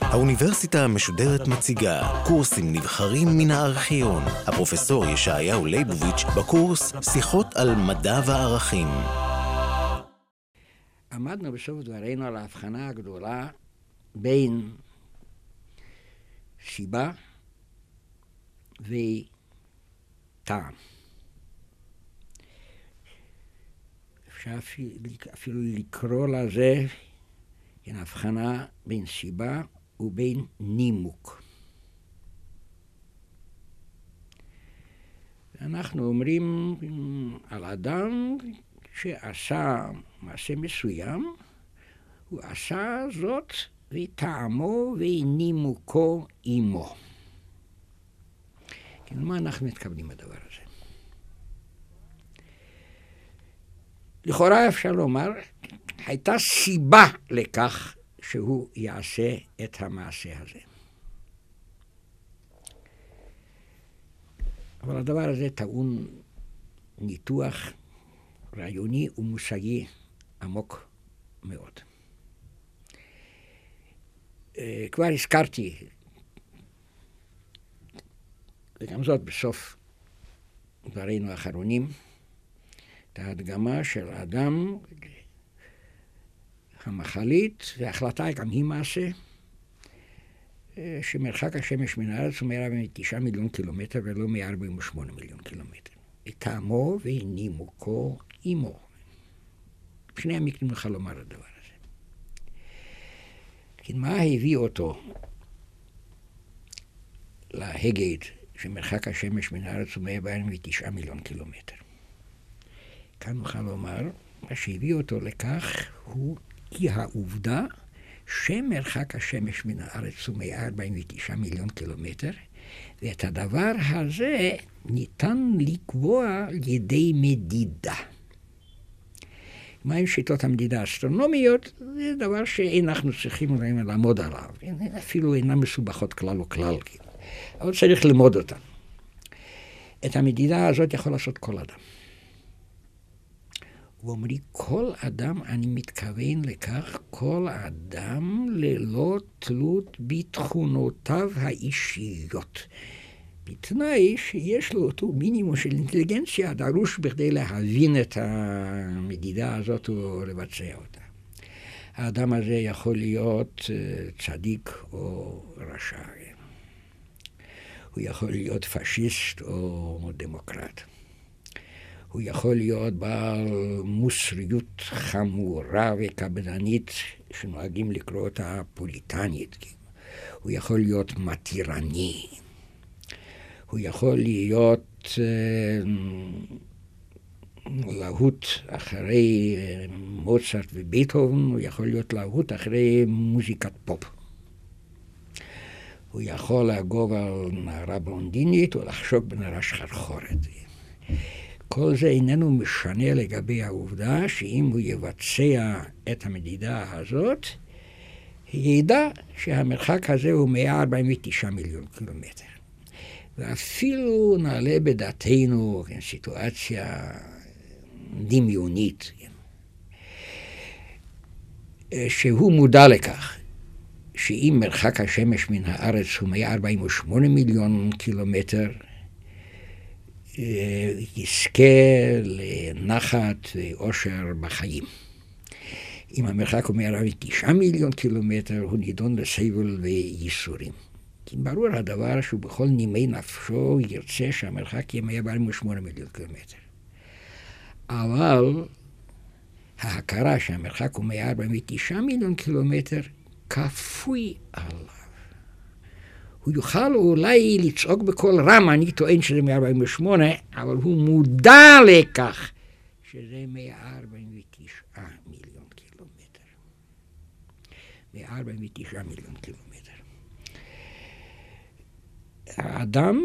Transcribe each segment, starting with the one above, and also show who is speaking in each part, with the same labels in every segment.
Speaker 1: האוניברסיטה המשודרת מציגה קורסים נבחרים מן הארכיון. הפרופסור ישעיהו ליבוביץ' בקורס שיחות על מדע וערכים.
Speaker 2: עמדנו בסוף דברינו על ההבחנה הגדולה בין סיבה וטעם. אפשר אפילו לקרוא לזה כן, הבחנה בין סיבה ובין נימוק. אנחנו אומרים על אדם שעשה מעשה מסוים, הוא עשה זאת וטעמו ונימוקו עמו. כן, מה אנחנו מתכוונים בדבר הזה? לכאורה אפשר לומר, הייתה סיבה לכך שהוא יעשה את המעשה הזה. אבל הדבר הזה טעון ניתוח רעיוני ומושגי עמוק מאוד. אה, כבר הזכרתי, וגם זאת בסוף דברינו האחרונים, את ההדגמה של האדם המחלית, וההחלטה גם היא מעשה, אה, שמרחק השמש מן הארץ הוא 149 מיליון קילומטר ולא 148 מיליון קילומטר. טעמו ונימוקו עמו. שני המקרים לך לומר הדבר הזה. כי מה הביא אותו להגד שמרחק השמש מן הארץ הוא 149 מיליון קילומטר? כאן נוכל לומר, מה שהביא אותו לכך הוא היא העובדה שמרחק השמש מן הארץ הוא 149 מיליון קילומטר, ואת הדבר הזה ניתן לקבוע על ידי מדידה. מהן שיטות המדידה האסטרונומיות? זה דבר שאנחנו צריכים לעמוד עליו. אפילו אינן מסובכות כלל וכלל, אבל צריך ללמוד אותן. את המדידה הזאת יכול לעשות כל אדם. ואומרי, כל אדם, אני מתכוון לכך, כל אדם ללא תלות בתכונותיו האישיות. בתנאי שיש לו אותו מינימום של אינטליגנציה הדרוש בכדי להבין את המדידה הזאת ולבצע אותה. האדם הזה יכול להיות אה, צדיק או רשע. הוא יכול להיות פשיסט או דמוקרט. הוא יכול להיות בעל מוסריות חמורה וקפדנית, שנוהגים לקרוא אותה פוליטנית. הוא יכול להיות מתירני. הוא יכול להיות אה, להוט אחרי אה, מוצרט וביטהובן, הוא יכול להיות להוט אחרי מוזיקת פופ. הוא יכול לאגוב על נערה בלונדינית או לחשוב בנערה שחרחורת. כל זה איננו משנה לגבי העובדה שאם הוא יבצע את המדידה הזאת, ידע שהמרחק הזה הוא 149 מיליון קילומטר. ואפילו נעלה בדעתנו כן, סיטואציה דמיונית, כן, שהוא מודע לכך שאם מרחק השמש מן הארץ הוא 148 מיליון קילומטר, יזכה לנחת ואושר בחיים. אם המרחק הוא מערב תשעה מיליון קילומטר, הוא נידון לסבל וייסורים. כי ברור הדבר שהוא בכל נימי נפשו ירצה שהמרחק יהיה 148 מיליון קילומטר. אבל ההכרה שהמרחק הוא 149 מיליון קילומטר כפוי עליו. הוא יוכל אולי לצעוק בקול רם, אני טוען שזה 148, אבל הוא מודע לכך שזה 149 מיליון קילומטר. 149 מיליון קילומטר. האדם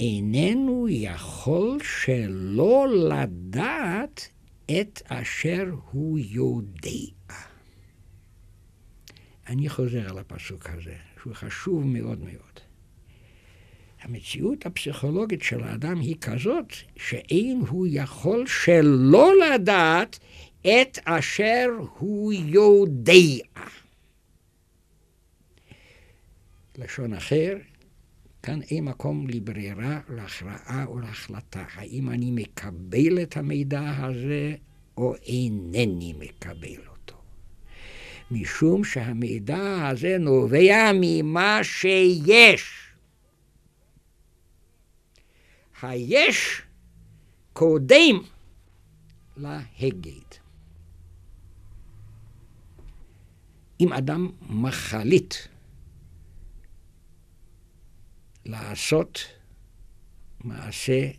Speaker 2: איננו יכול שלא לדעת את אשר הוא יודע. אני חוזר על הפסוק הזה, שהוא חשוב מאוד מאוד. המציאות הפסיכולוגית של האדם היא כזאת שאין הוא יכול שלא לדעת את אשר הוא יודע. לשון אחר, כאן אין מקום לברירה, להכרעה או להחלטה. האם אני מקבל את המידע הזה או אינני מקבל. משום שהמידע הזה נובע ממה שיש. היש קודם להגד. אם אדם מחליט לעשות מעשה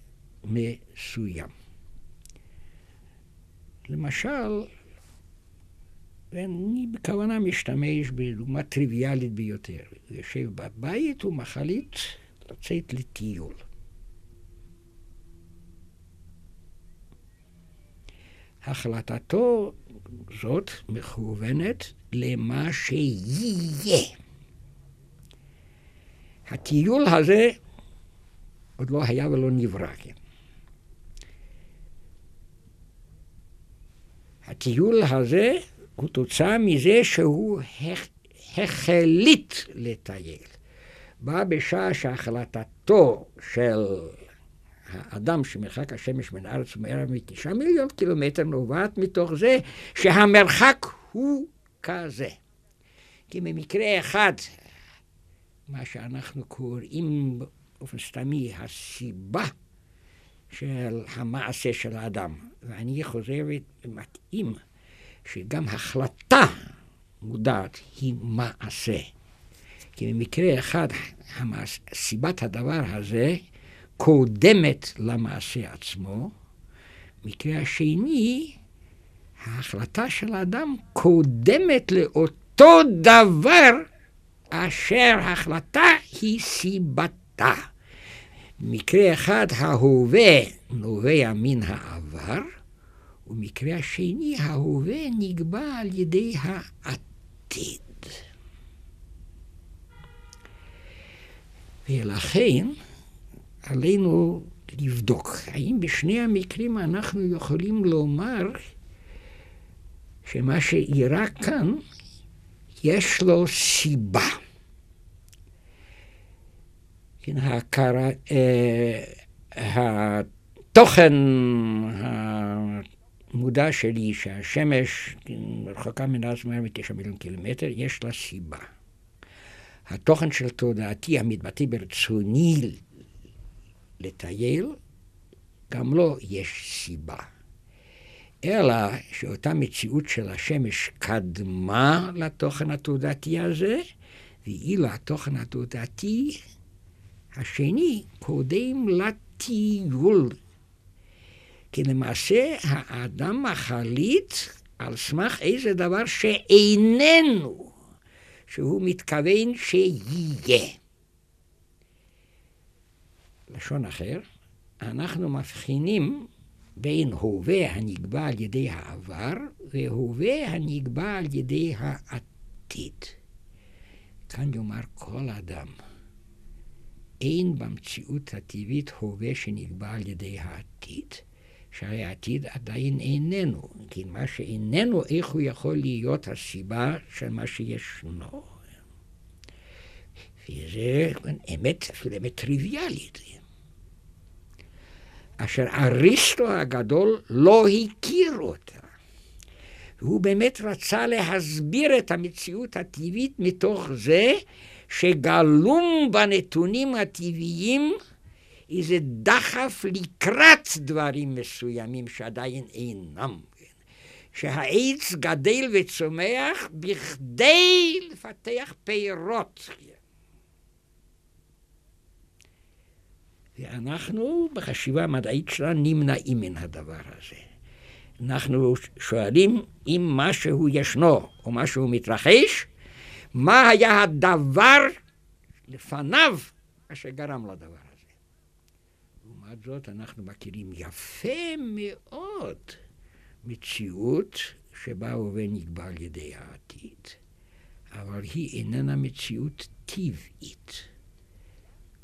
Speaker 2: מסוים. למשל, ואני בכוונה משתמש בדוגמה טריוויאלית ביותר. הוא יושב בבית ומחליט לצאת לטיול. החלטתו זאת מכוונת למה שיהיה. הטיול הזה עוד לא היה ולא נברא, כן. הטיול הזה הוא תוצאה מזה שהוא החליט לטייל. בא בשעה שהחלטתו של האדם שמרחק השמש מן הארץ הוא מערב מתשעה מיליון קילומטר נובעת מתוך זה שהמרחק הוא כזה. כי במקרה אחד מה שאנחנו קוראים באופן סתמי הסיבה של המעשה של האדם. ואני חוזר ומתאים שגם החלטה מודעת היא מעשה. כי במקרה אחד המעש, סיבת הדבר הזה קודמת למעשה עצמו. במקרה השני, ההחלטה של האדם קודמת לאותו דבר אשר החלטה היא סיבתה. מקרה אחד ההווה נובע מן העבר, ומקרה השני ההווה נקבע על ידי העתיד. ולכן עלינו לבדוק האם בשני המקרים אנחנו יכולים לומר שמה שאירע כאן יש לו סיבה. כן, ההכרה, אה, התוכן המודע שלי שהשמש רחוקה מן מעל מתשע מיליון קילומטר, יש לה סיבה. התוכן של תודעתי המתבטא ברצוני לטייל, גם לו יש סיבה. אלא שאותה מציאות של השמש קדמה לתוכן התודעתי הזה, ואילו התוכן התודעתי השני קודם לטיול. כי למעשה האדם מחליט על סמך איזה דבר שאיננו, שהוא מתכוון שיהיה. לשון אחר, אנחנו מבחינים בין הווה הנקבע על ידי העבר והווה הנקבע על ידי העתיד. כאן יאמר כל אדם, אין במציאות הטבעית הווה שנקבע על ידי העתיד, שהרי העתיד עדיין איננו, כי מה שאיננו, איך הוא יכול להיות הסיבה של מה שישנו. וזה אמת, אפילו אמת טריוויאלית. אשר אריסטו הגדול לא הכיר אותה. והוא באמת רצה להסביר את המציאות הטבעית מתוך זה שגלום בנתונים הטבעיים איזה דחף לקראת דברים מסוימים שעדיין אינם. שהעץ גדל וצומח בכדי לפתח פירות. ואנחנו בחשיבה המדעית שלנו נמנעים מן הדבר הזה. אנחנו שואלים אם משהו ישנו או משהו מתרחש, מה היה הדבר לפניו אשר גרם לדבר. לעומת זאת אנחנו מכירים יפה מאוד מציאות שבה ההווה נקבע על ידי העתיד, אבל היא איננה מציאות טבעית.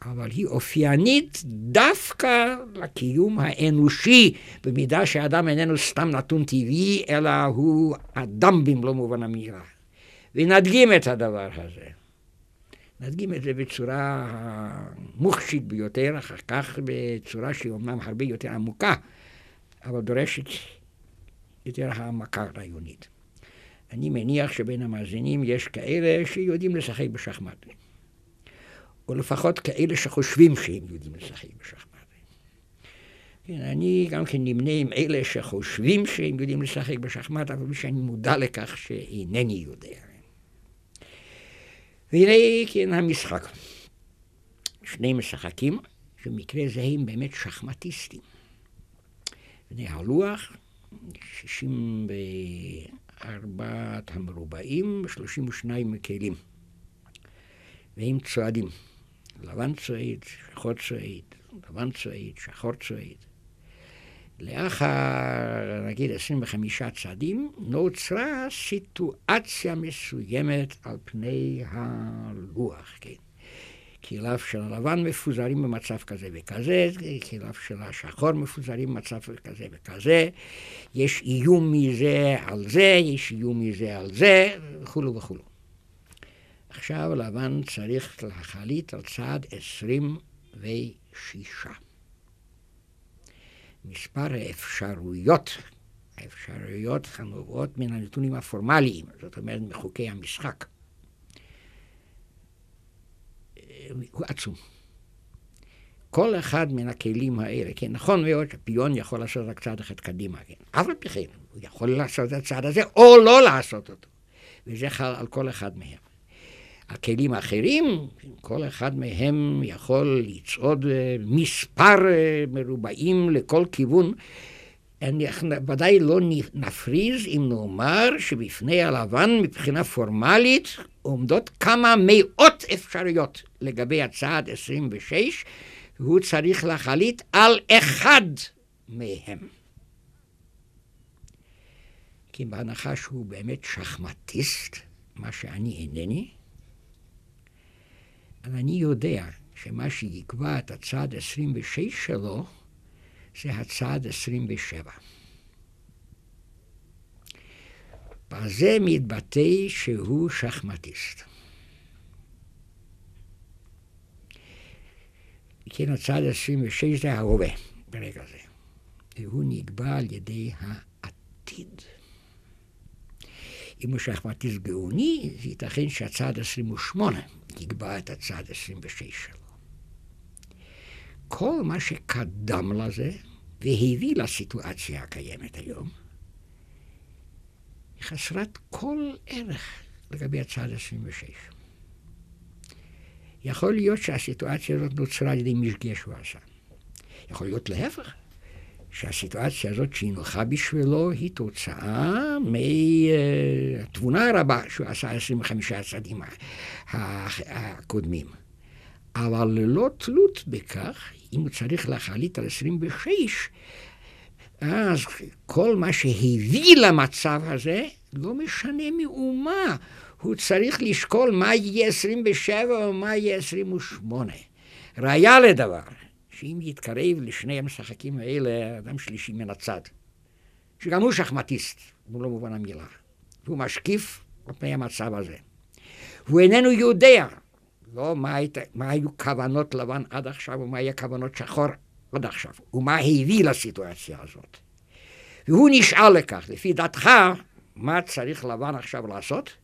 Speaker 2: אבל היא אופיינית דווקא לקיום האנושי, במידה שהאדם איננו סתם נתון טבעי, אלא הוא אדם במלוא מובן המילה. ונדגים את הדבר הזה. נדגים את זה בצורה המוחשית ביותר, אחר כך בצורה שהיא אומנם הרבה יותר עמוקה, אבל דורשת יותר העמקה רעיונית. אני מניח שבין המאזינים יש כאלה שיודעים לשחק בשחמט. או לפחות כאלה שחושבים שהם יודעים לשחק בשחמט. כן, אני גם כן נמנה עם אלה שחושבים שהם יודעים לשחק בשחמט, אבל שאני מודע לכך שאינני יודע. והנה כן המשחק. שני משחקים, שבמקרה זה הם באמת שחמטיסטים. בני הלוח, 64 המרובעים, 32 מקלים. והם צועדים. לבן צועד, שחור צועד, לבן צועד, שחור צועד. לאחר, נגיד, 25 צעדים, נוצרה סיטואציה מסוימת על פני הלוח, כן. כליו של הלבן מפוזרים במצב כזה וכזה, כליו של השחור מפוזרים במצב כזה וכזה, יש איום מזה על זה, יש איום מזה על זה, וכולו וכולו. עכשיו לבן צריך להחליט על צעד 26. מספר האפשרויות, האפשרויות הנובעות מן הנתונים הפורמליים, זאת אומרת מחוקי המשחק, הוא עצום. כל אחד מן הכלים האלה, כן, נכון מאוד שפיון יכול לעשות רק צעד אחד קדימה, כן, על פי כן, הוא יכול לעשות את הצעד הזה או לא לעשות אותו, וזה חל על כל אחד מהם. הכלים האחרים, כל אחד מהם יכול לצעוד אה, מספר אה, מרובעים לכל כיוון. אנחנו ודאי לא נפריז אם נאמר שבפני הלבן מבחינה פורמלית עומדות כמה מאות אפשרויות לגבי הצעד 26, והוא צריך להחליט על אחד מהם. כי בהנחה שהוא באמת שחמטיסט, מה שאני אינני, אבל אני יודע שמה שיקבע את הצעד 26 שלו זה הצעד 27. בזה מתבטא שהוא שחמטיסט. כן, הצעד 26 זה ההווה ברגע זה. והוא נקבע על ידי העתיד. אם הוא שחמטיסט גאוני, זה ייתכן שהצעד 28 יקבע את הצעד 26 שלו. כל מה שקדם לזה והביא לסיטואציה הקיימת היום, היא חסרת כל ערך לגבי הצעד 26. יכול להיות שהסיטואציה הזאת נוצרה על ידי משגה שהוא עשה. יכול להיות להפך, שהסיטואציה הזאת שהיא נוחה בשבילו היא תוצאה מהתבונה הרבה שהוא עשה 25 הצעדים הקודמים. אבל ללא תלות בכך, אם הוא צריך להחליט על 26, אז כל מה שהביא למצב הזה לא משנה מאומה. הוא צריך לשקול מה יהיה 27 או מה יהיה 28. ראיה לדבר, שאם יתקרב לשני המשחקים האלה, אדם שלישי מן הצד, שגם הוא שחמטיסט, במלוא מובן המילה, והוא משקיף על פני המצב הזה. הוא איננו יודע לא מה, היית, מה היו כוונות לבן עד עכשיו ומה היו כוונות שחור עד עכשיו, ומה הביא לסיטואציה הזאת. והוא נשאל לכך, לפי דעתך, מה צריך לבן עכשיו לעשות?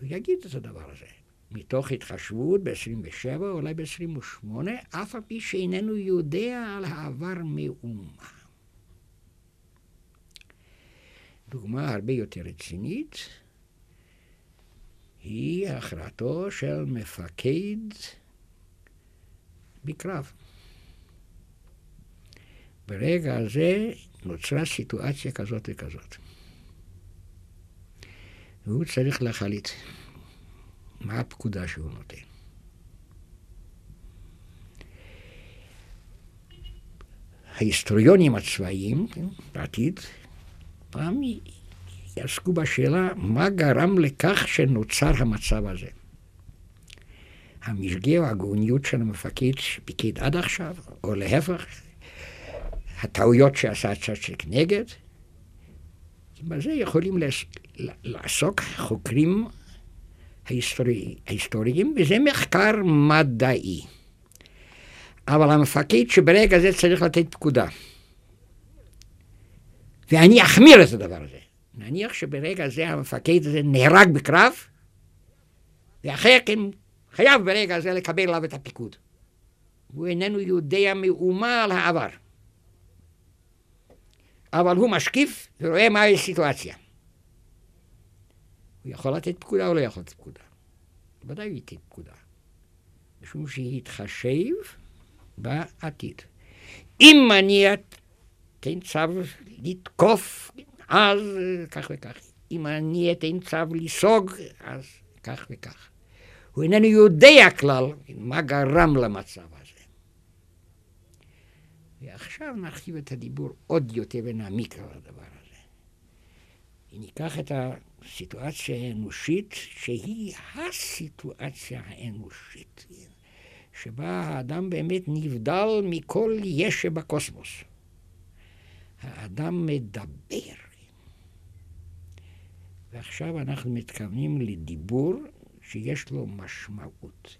Speaker 2: הוא יגיד את הדבר הזה. מתוך התחשבות ב-27, אולי ב-28, אף על פי שאיננו יודע על העבר מאומה. דוגמה הרבה יותר רצינית היא הכרעתו של מפקד בקרב. ברגע הזה נוצרה סיטואציה כזאת וכזאת. והוא צריך להחליט. מה הפקודה שהוא נותן. ההיסטוריונים הצבאיים, כן, בעתיד, פעם יעסקו בשאלה מה גרם לכך שנוצר המצב הזה. המשגה או הגאוניות של המפקד שפיקד עד עכשיו, או להפך, הטעויות שעשה הצד שכנגד. בזה יכולים לעסוק חוקרים ההיסטורי, ההיסטוריים, וזה מחקר מדעי. אבל המפקד שברגע זה צריך לתת פקודה. ואני אחמיר את הדבר הזה. נניח שברגע זה המפקד הזה נהרג בקרב, ואחר כן חייב ברגע הזה לקבל עליו את הפיקוד. הוא איננו יודע מאומה על העבר. אבל הוא משקיף ורואה מהי הסיטואציה. הוא יכול לתת פקודה או לא יכול לתת פקודה? ודאי הוא ייתן פקודה. משום שהתחשב בעתיד. אם אני אתן צו לתקוף, אז כך וכך. אם אני אתן צו לסוג, אז כך וכך. הוא איננו יודע כלל מה גרם למצב הזה. ועכשיו נרחיב את הדיבור עוד יותר ונעמיק על הדבר הזה. וניקח את הסיטואציה האנושית, שהיא הסיטואציה האנושית, שבה האדם באמת נבדל מכל יש שבקוסמוס. האדם מדבר. ועכשיו אנחנו מתכוונים לדיבור שיש לו משמעות,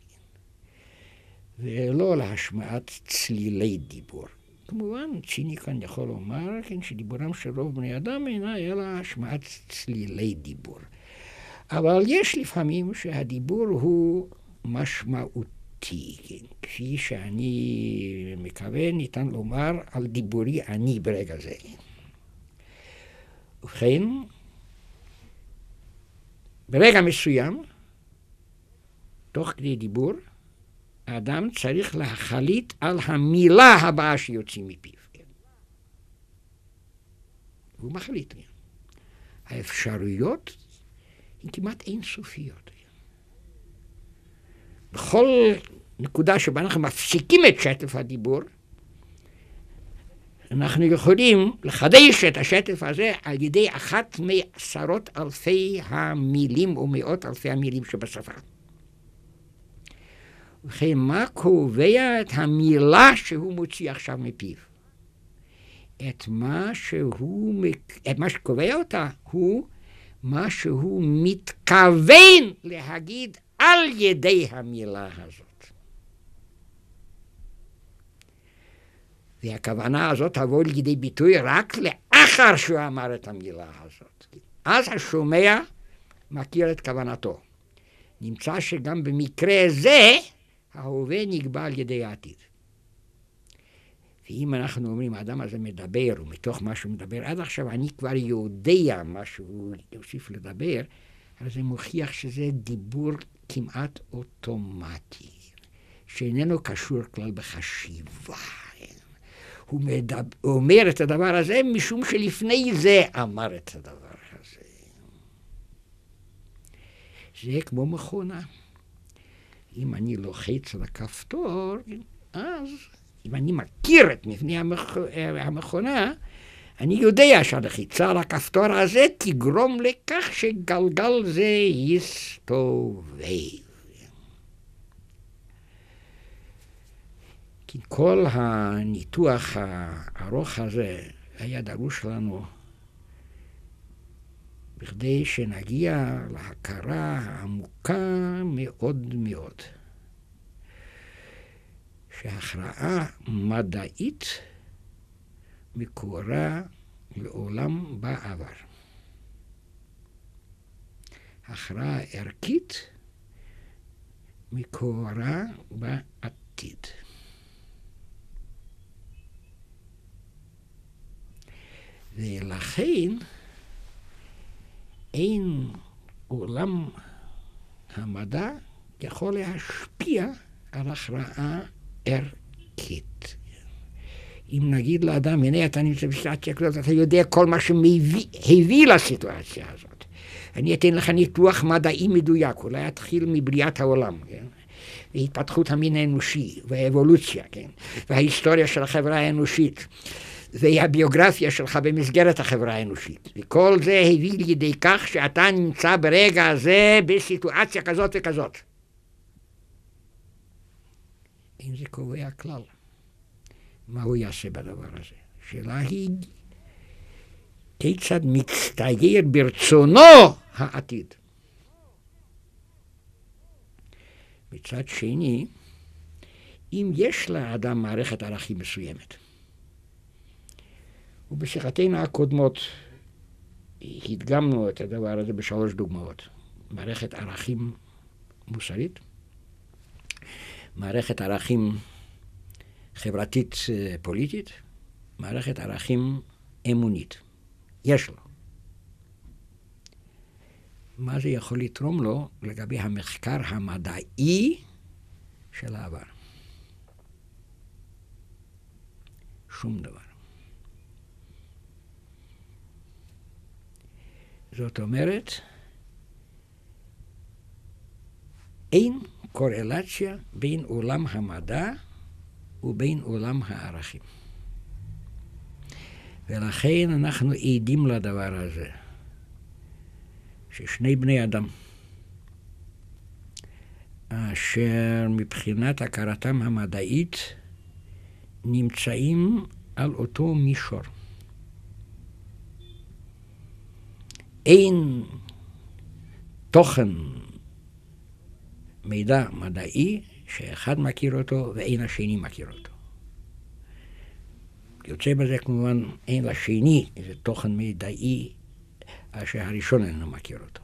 Speaker 2: ולא להשמעת צלילי דיבור. כמובן, ציני כאן יכול לומר כן, שדיבורם של רוב בני אדם אינה אלא השמעת צלילי דיבור. אבל יש לפעמים שהדיבור הוא משמעותי, כן, כפי שאני מקווה ניתן לומר על דיבורי אני ברגע זה. ובכן, ברגע מסוים, תוך כדי דיבור, האדם צריך להחליט על המילה הבאה שיוצאים מפיו. כן. הוא מחליט. כן. האפשרויות הן כמעט אינסופיות. כן. בכל נקודה שבה אנחנו מפסיקים את שטף הדיבור, אנחנו יכולים לחדש את השטף הזה על ידי אחת מעשרות אלפי המילים או מאות אלפי המילים שבשפה. וכן מה קובע את המילה שהוא מוציא עכשיו מפיו? את מה שהוא, את מה שקובע אותה הוא מה שהוא מתכוון להגיד על ידי המילה הזאת. והכוונה הזאת תבוא לידי ביטוי רק לאחר שהוא אמר את המילה הזאת. אז השומע מכיר את כוונתו. נמצא שגם במקרה זה ההווה נקבע על ידי העתיד. ואם אנחנו אומרים, האדם הזה מדבר, ומתוך מה שהוא מדבר עד עכשיו, אני כבר יודע מה שהוא יוסיף לדבר, אז זה מוכיח שזה דיבור כמעט אוטומטי, שאיננו קשור כלל בחשיבה. הוא, מדבר, אומר את הדבר הזה משום שלפני זה אמר את הדבר הזה. זה כמו מכונה. אם אני לוחץ על הכפתור, אז אם אני מכיר את מבנה המכ... המכונה, אני יודע שהלחיצה על הכפתור הזה תגרום לכך שגלגל זה יסתובב. כי כל הניתוח הארוך הזה היה דרוש לנו בכדי שנגיע להכרה העמוקה מאוד מאוד. שהכרעה מדעית מקורה לעולם בעבר. הכרעה ערכית מקורה בעתיד. ולכן אין עולם המדע יכול להשפיע על הכרעה ערכית. אם נגיד לאדם, הנה אתה נמצא בסיטואציה כזאת, אתה יודע כל מה שהביא לסיטואציה הזאת. אני אתן לך ניתוח מדעי מדויק, אולי אתחיל מבריאת העולם, כן? והתפתחות המין האנושי, והאבולוציה, כן? וההיסטוריה של החברה האנושית. והביוגרפיה שלך במסגרת החברה האנושית. וכל זה הביא לידי כך שאתה נמצא ברגע הזה בסיטואציה כזאת וכזאת. אין זה קובע כלל. מה הוא יעשה בדבר הזה? השאלה היא, כיצד מצטייר ברצונו העתיד. מצד שני, אם יש לאדם מערכת ערכים מסוימת, ובשיחתנו הקודמות הדגמנו את הדבר הזה בשלוש דוגמאות. מערכת ערכים מוסרית, מערכת ערכים חברתית אה, מערכת ערכים אמונית. יש לו. מה זה יכול לתרום לו לגבי המחקר המדעי של העבר? שום דבר. זאת אומרת, אין קורלציה בין עולם המדע ובין עולם הערכים. ולכן אנחנו עדים לדבר הזה, ששני בני אדם, אשר מבחינת הכרתם המדעית נמצאים על אותו מישור. אין תוכן מידע מדעי שאחד מכיר אותו ואין השני מכיר אותו. יוצא בזה כמובן אין לשני איזה תוכן מידעי אשר הראשון אינו מכיר אותו.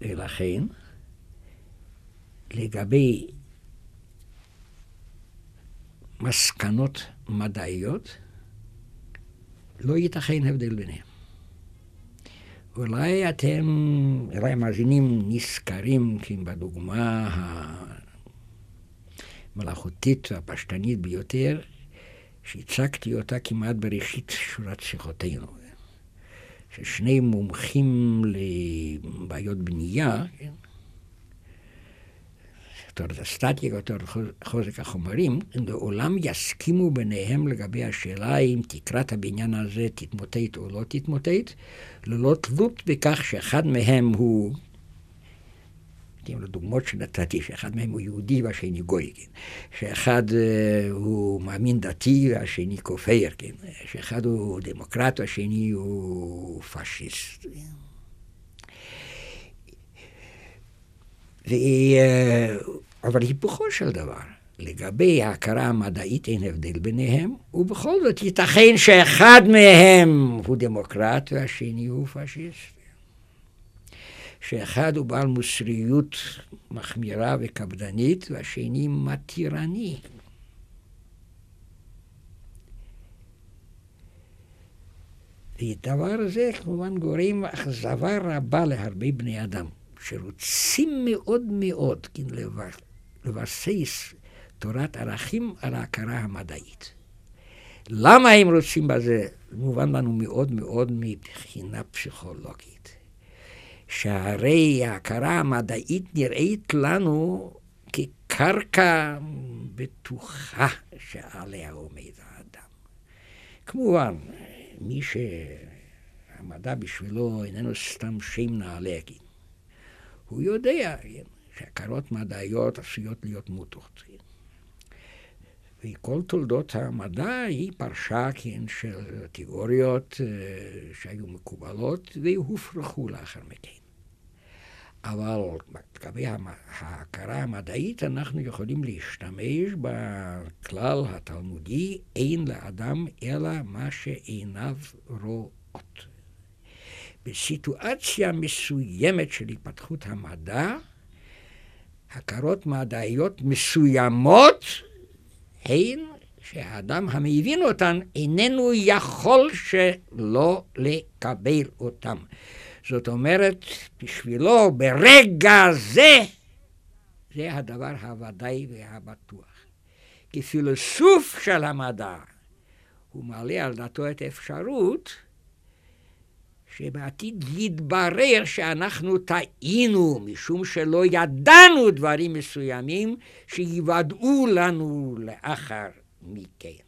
Speaker 2: ולכן, לגבי מסקנות מדעיות, לא ייתכן הבדל ביניהם. אולי אתם, אולי המאזינים נזכרים כי בדוגמה המלאכותית והפשטנית ביותר, שהצגתי אותה כמעט בראשית שורת שיחותינו. ששני מומחים לבעיות בנייה, כן? תורת הסטטיקה ותורת חוזק החומרים, לעולם יסכימו ביניהם לגבי השאלה אם תקרת הבניין הזה תתמוטט או לא תתמוטט, ללא תלות בכך שאחד מהם הוא, תראו לדוגמאות שנתתי, שאחד מהם הוא יהודי והשני גוי, כן? שאחד uh, הוא מאמין דתי והשני כופר, כן? שאחד הוא דמוקרט והשני הוא פשיסט. ו... אבל היפוכו של דבר, לגבי ההכרה המדעית אין הבדל ביניהם, ובכל זאת ייתכן שאחד מהם הוא דמוקרט והשני הוא פשיסט. שאחד הוא בעל מוסריות מחמירה וקפדנית והשני מתירני. ודבר הזה כמובן גורם אכזבה רבה להרבה בני אדם, שרוצים מאוד מאוד כן, לבסס תורת ערכים על ההכרה המדעית. למה הם רוצים בזה? מובן לנו מאוד מאוד מבחינה פסיכולוגית. שהרי ההכרה המדעית נראית לנו כקרקע בטוחה שעליה עומד האדם. כמובן, מי שהמדע בשבילו איננו סתם שם נעלה, כן. הוא יודע שהכרות מדעיות עשויות להיות מוטות. וכל תולדות המדע היא פרשה, כן, של תיאוריות uh, שהיו מקובלות והופרכו לאחר מכן. אבל לגבי ההכרה המדעית אנחנו יכולים להשתמש בכלל התלמודי, אין לאדם אלא מה שעיניו רואות. בסיטואציה מסוימת של התפתחות המדע, הכרות מדעיות מסוימות הן שהאדם המבין אותן איננו יכול שלא לקבל אותן. זאת אומרת, בשבילו ברגע זה, זה הדבר הוודאי והבטוח. כפילוסוף של המדע, הוא מעלה על דעתו את האפשרות שבעתיד יתברר שאנחנו טעינו, משום שלא ידענו דברים מסוימים שיוודאו לנו לאחר מכן.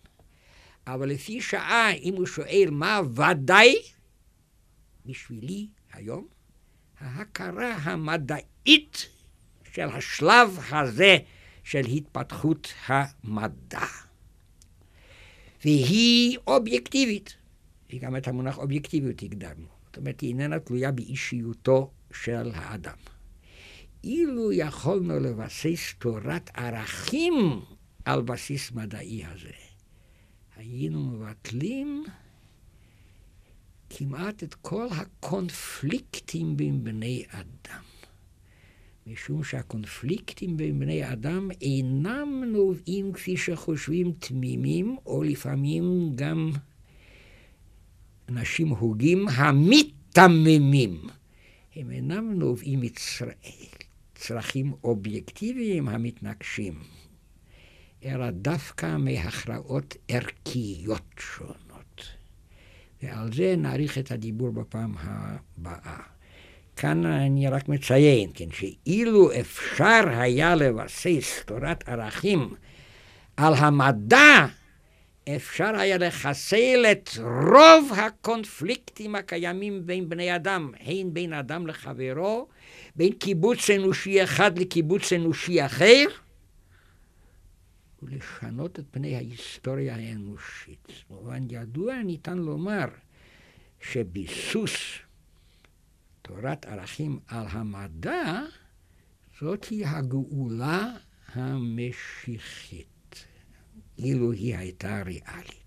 Speaker 2: אבל לפי שעה, אם הוא שואל מה ודאי, בשבילי היום, ההכרה המדעית של השלב הזה של התפתחות המדע. והיא אובייקטיבית, וגם את המונח אובייקטיביות הגדרנו. זאת אומרת, היא איננה תלויה באישיותו של האדם. אילו יכולנו לבסס תורת ערכים על בסיס מדעי הזה, היינו מבטלים כמעט את כל הקונפליקטים בין בני אדם. משום שהקונפליקטים בין בני אדם אינם נובעים כפי שחושבים תמימים, או לפעמים גם אנשים הוגים המיתממים. הם אינם נובעים מצרכים אובייקטיביים המתנגשים, אלא דווקא מהכרעות ערכיות שונות. ועל זה נאריך את הדיבור בפעם הבאה. כאן אני רק מציין, כן, שאילו אפשר היה לבסס תורת ערכים על המדע, אפשר היה לחסל את רוב הקונפליקטים הקיימים בין בני אדם, הן בין אדם לחברו, בין קיבוץ אנושי אחד לקיבוץ אנושי אחר, ולשנות את פני ההיסטוריה האנושית. במובן ידוע ניתן לומר שביסוס תורת ערכים על המדע, זאתי הגאולה המשיחית, אילו היא הייתה ריאלית.